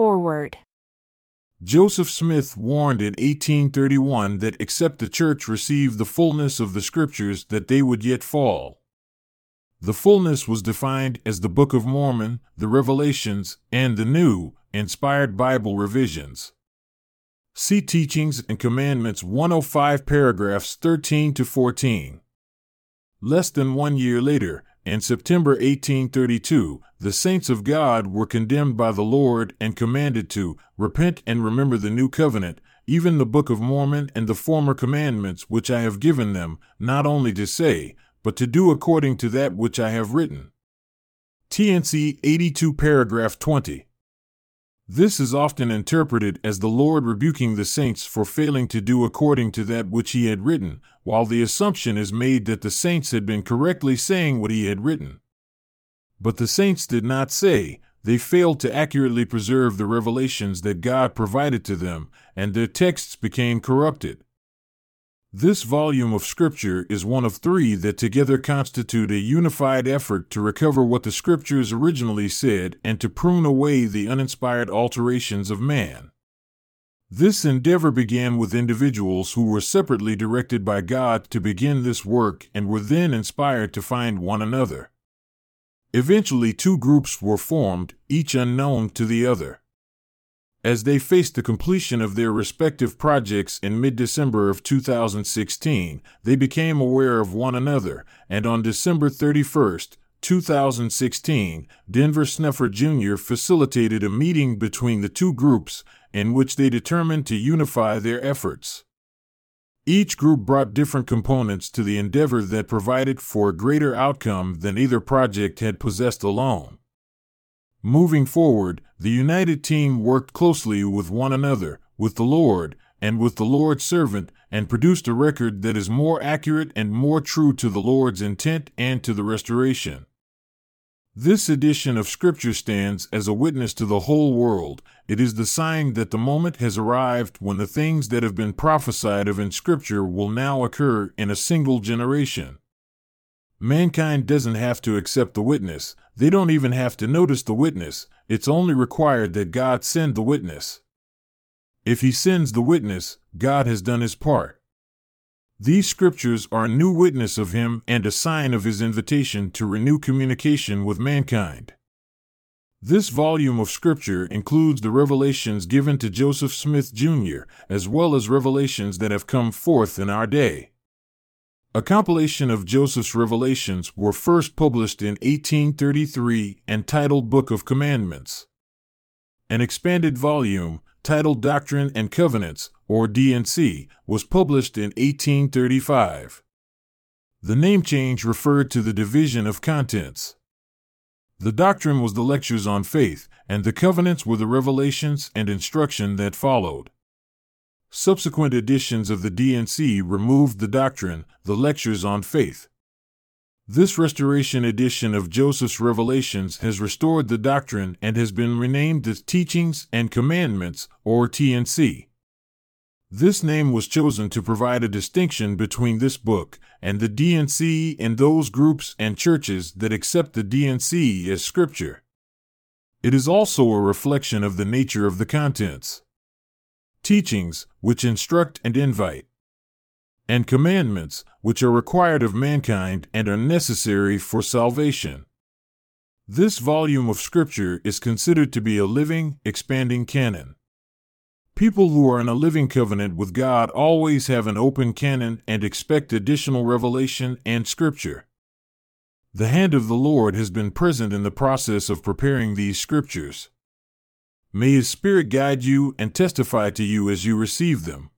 Foreword. Joseph Smith warned in 1831 that except the church received the fullness of the scriptures that they would yet fall. The fullness was defined as the Book of Mormon, the Revelations, and the New, inspired Bible revisions. See Teachings and Commandments 105 paragraphs 13 to 14. Less than one year later, in September 1832, the saints of God were condemned by the Lord and commanded to repent and remember the new covenant, even the Book of Mormon and the former commandments which I have given them, not only to say, but to do according to that which I have written. T&C 82 paragraph 20. This is often interpreted as the Lord rebuking the saints for failing to do according to that which he had written, while the assumption is made that the saints had been correctly saying what he had written. But the saints did not say, they failed to accurately preserve the revelations that God provided to them, and their texts became corrupted. This volume of Scripture is one of three that together constitute a unified effort to recover what the Scriptures originally said and to prune away the uninspired alterations of man. This endeavor began with individuals who were separately directed by God to begin this work and were then inspired to find one another. Eventually, two groups were formed, each unknown to the other. As they faced the completion of their respective projects in mid December of 2016, they became aware of one another, and on December 31, 2016, Denver Snuffer Jr. facilitated a meeting between the two groups in which they determined to unify their efforts. Each group brought different components to the endeavor that provided for a greater outcome than either project had possessed alone. Moving forward, the united team worked closely with one another, with the Lord, and with the Lord's servant, and produced a record that is more accurate and more true to the Lord's intent and to the restoration. This edition of Scripture stands as a witness to the whole world. It is the sign that the moment has arrived when the things that have been prophesied of in Scripture will now occur in a single generation. Mankind doesn't have to accept the witness, they don't even have to notice the witness, it's only required that God send the witness. If He sends the witness, God has done His part. These scriptures are a new witness of Him and a sign of His invitation to renew communication with mankind. This volume of Scripture includes the revelations given to Joseph Smith Jr., as well as revelations that have come forth in our day. A compilation of Joseph's revelations were first published in 1833 and titled Book of Commandments. An expanded volume, titled Doctrine and Covenants, or D&C, was published in 1835. The name change referred to the division of contents. The doctrine was the lectures on faith, and the covenants were the revelations and instruction that followed. Subsequent editions of the D&C removed the doctrine, the lectures on faith. This restoration edition of Joseph's Revelations has restored the doctrine and has been renamed as Teachings and Commandments, or T&C. This name was chosen to provide a distinction between this book and the D&C and those groups and churches that accept the D&C as scripture. It is also a reflection of the nature of the contents teachings, which instruct and invite, and commandments, which are required of mankind and are necessary for salvation. This volume of Scripture is considered to be a living, expanding canon. People who are in a living covenant with God always have an open canon and expect additional revelation and Scripture. The hand of the Lord has been present in the process of preparing these Scriptures. May His Spirit guide you and testify to you as you receive them.